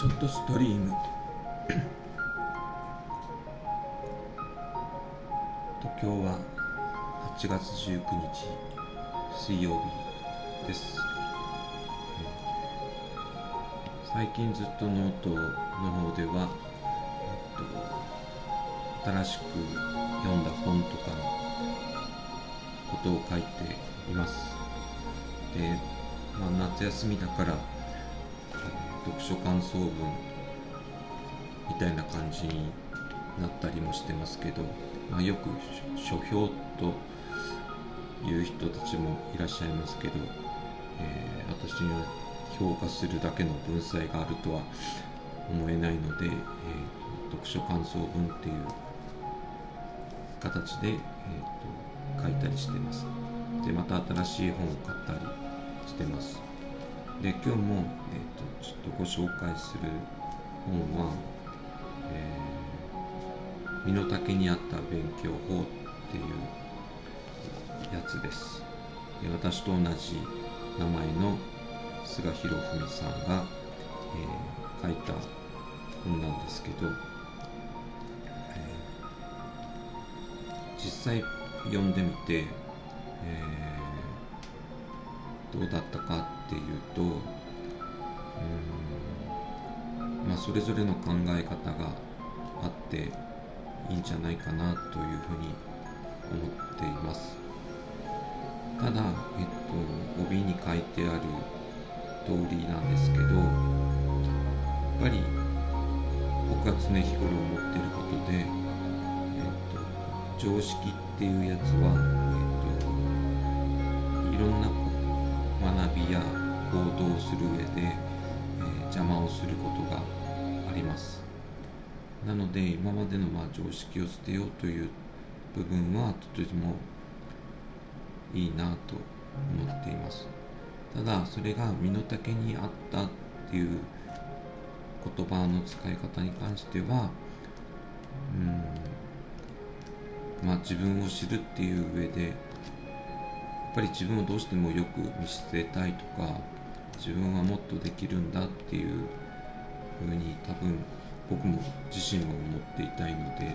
ちょっとストリーム。と今日は8月19日水曜日です。最近ずっとノートの方では、えっと、新しく読んだ本とかのことを書いています。で、まあ、夏休みだから読書感想文みたいな感じになったりもしてますけど、まあ、よく書評という人たちもいらっしゃいますけど、えー、私には評価するだけの文才があるとは思えないので、えー、読書感想文っていう形で、えーと、書いたりしてます。でまた新しい本を買ったりしてます。で今日も、えーと、ちょっとご紹介する本は、えー、身の丈に合った勉強法っていうやつです。で私と同じ名前の菅博文さんが、えー、書いた本なんですけど、えー、実際読んでみて、えーどうだったかっていうとうんまあそれぞれの考え方があっていいんじゃないかなというふうに思っています。ただえっと帯に書いてある通りなんですけどやっぱり僕が常日頃思っていることで、えっと、常識っていうやつは、えっと、いろんなや行動する上で、えー、邪魔をすることがあります。なので今までのまあ常識を捨てようという部分はとてもいいなと思っています。ただそれが身の丈に合ったっていう言葉の使い方に関してはうんまあ自分を知るっていう上でぱり自分をどうしてもよく見せたいとか自分はもっとできるんだっていうふうに多分僕も自身も思っていたいので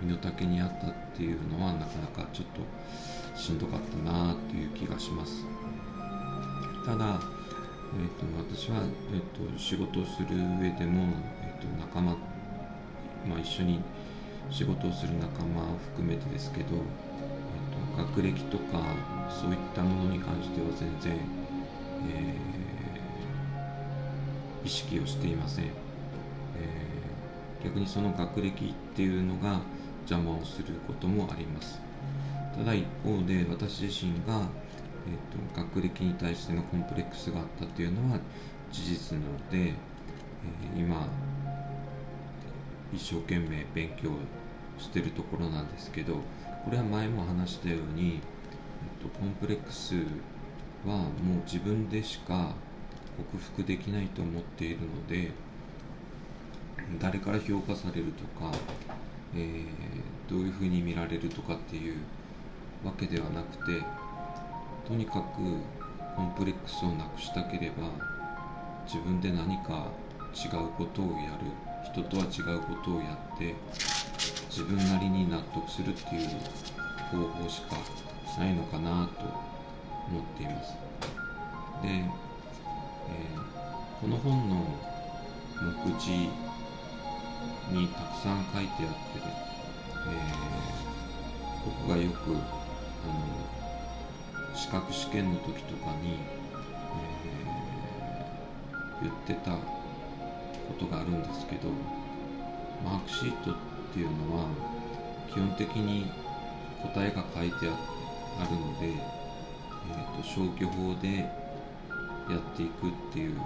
身の丈に合ったっていうのはなかなかちょっとしんどかったなっていう気がします。ただ、えーと、私は、えーと、仕事をする上でも、えー、と仲間、まあ、一緒に仕事をする仲間を含めてですけど学歴とかそういったものに関しては全然、えー、意識をしていません、えー、逆にその学歴っていうのが邪魔をすることもあります。ただ一方で私自身が、えーと、学歴に対してのコンプレックスがあったっていうのは事実なので、えー、今一生懸命勉強してるところなんですけどこれは前も話したように、えっと、コンプレックスはもう自分でしか克服できないと思っているので誰から評価されるとか、えー、どういうふうに見られるとかっていうわけではなくてとにかくコンプレックスをなくしたければ自分で何か違うことをやる人とは違うことをやって自分なりに納得するっていう方法しかないのかなと思っています。で、えー、この本の目次にたくさん書いてあって、えー、僕がよくあの資格試験の時とかに、えー、言ってたことがあるんですけどマークシートってっていうのは基本的に答えが書いてあるので、えーと、消去法でやっていくっていう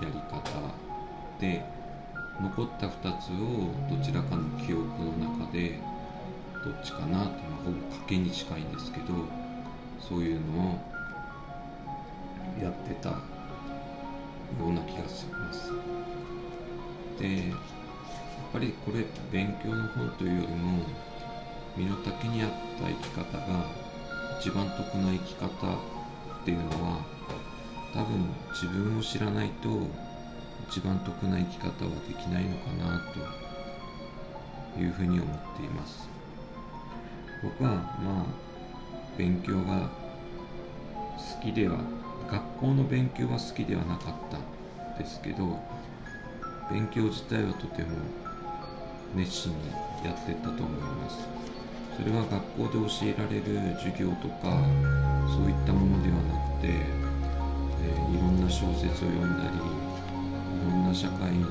やり方で残った2つをどちらかの記憶の中でどっちかなっていうのはほぼ賭けに近いんですけどそういうのをやってたような気がします。でぱりこれ勉強の本というよりも身の丈に合った生き方が一番得な生き方っていうのは多分自分を知らないと一番得な生き方はできないのかなというふうに思っています。僕はまあ勉強が好きでは学校の勉強は好きではなかったですけど勉強自体はとても熱心にやってたと思います。それは学校で教えられる授業とかそういったものではなくて、えー、いろんな小説を読んだりいろんな社会の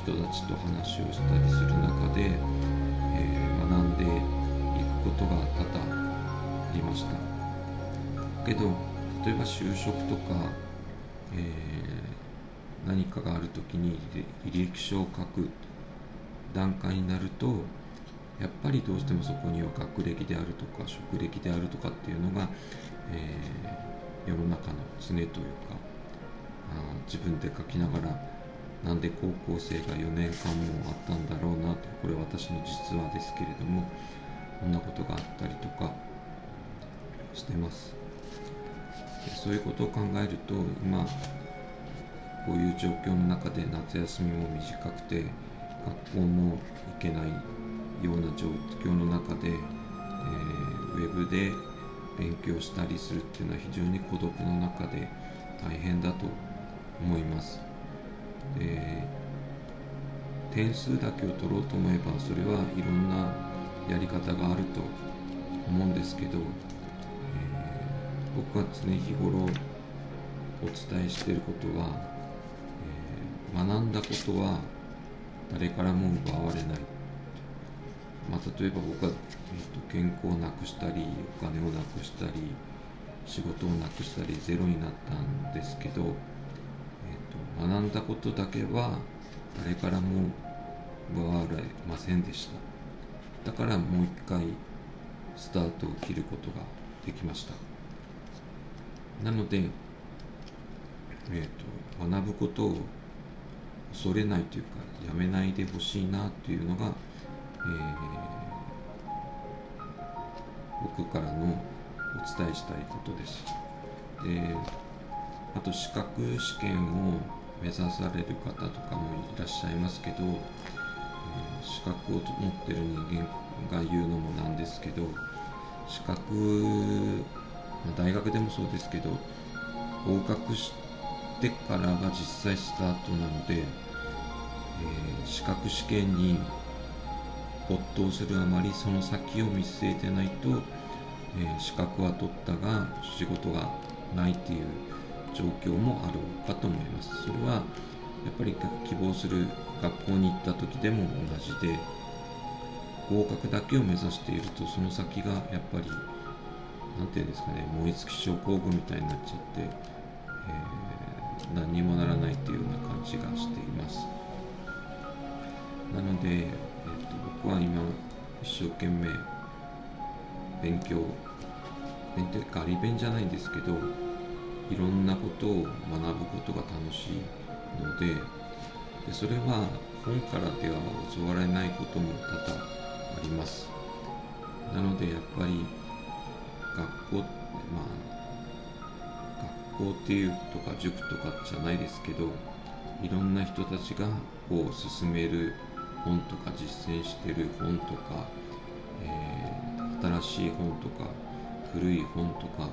人たちと話をしたりする中で、えー、学んでいくことが多々ありました。けど例えば就職とか、えー、何かがある時に履歴書を書く。段階になるとやっぱりどうしてもそこには学歴であるとか職歴であるとかっていうのが、えー、世の中の常というかあ自分で書きながらなんで高校生が4年間もあったんだろうなとこれ私の実話ですけれどもこんなことがあったりとかしてます。そういうことを考えると今こういう状況の中で夏休みも短くて学校も行けないような状況の中で、えー、ウェブで勉強したりするっていうのは非常に孤独の中で大変だと思います。で点数だけを取ろうと思えばそれはいろんなやり方があると思うんですけど、えー、僕は常日頃お伝えしていることは、えー、学んだことは誰からも奪われない。まあ、例えば僕は、えーと、健康をなくしたりお金をなくしたり仕事をなくしたりゼロになったんですけど、えーと、学んだことだけは誰からも奪われませんでした。だからもう一回スタートを切ることができました。なので、えーと、と学ぶことを恐れないというかやめないでほしいなというのがえー、僕からのお伝えしたいことです。であと資格試験を目指される方とかもいらっしゃいますけど、えー、資格を持ってる人間が言うのもなんですけど資格、まあ、大学でもそうですけど合格しててからが実際スタートなので、えー、資格試験に没頭するあまりその先を見据えてないと、えー、資格は取ったが仕事がないっていう状況もあるかと思います。それはやっぱり希望する学校に行った時でも同じで合格だけを目指しているとその先がやっぱり何て言うんですかね燃え尽き症候群みたいになっちゃって、えー、何にもならないっていうような感じがしています。なのでえー、と僕は今一生懸命勉強勉強ガリ勉じゃないんですけどいろんなことを学ぶことが楽しいのででそれは本からでは教わらないことも多々あります。なのでやっぱり学校まあ校っていうとか塾とかじゃないですけどいろんな人たちがこう進める本とか実践してる本とか、えー、新しい本とか古い本とか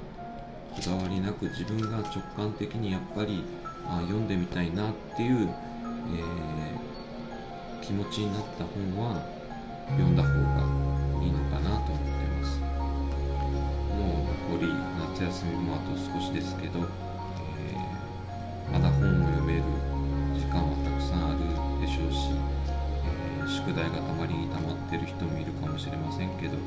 こだわりなく自分が直感的にやっぱりあ読んでみたいなっていう、えー、気持ちになった本は読んだ方が休みもあと少しですけど、えー、まだ本を読める時間はたくさんあるでしょうしえ宿題がたまりに溜まってる人もいるかもしれませんけど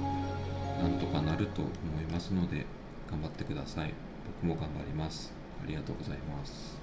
なんとかなると思いますので頑張ってください。僕も頑張ります。ありがとうございます。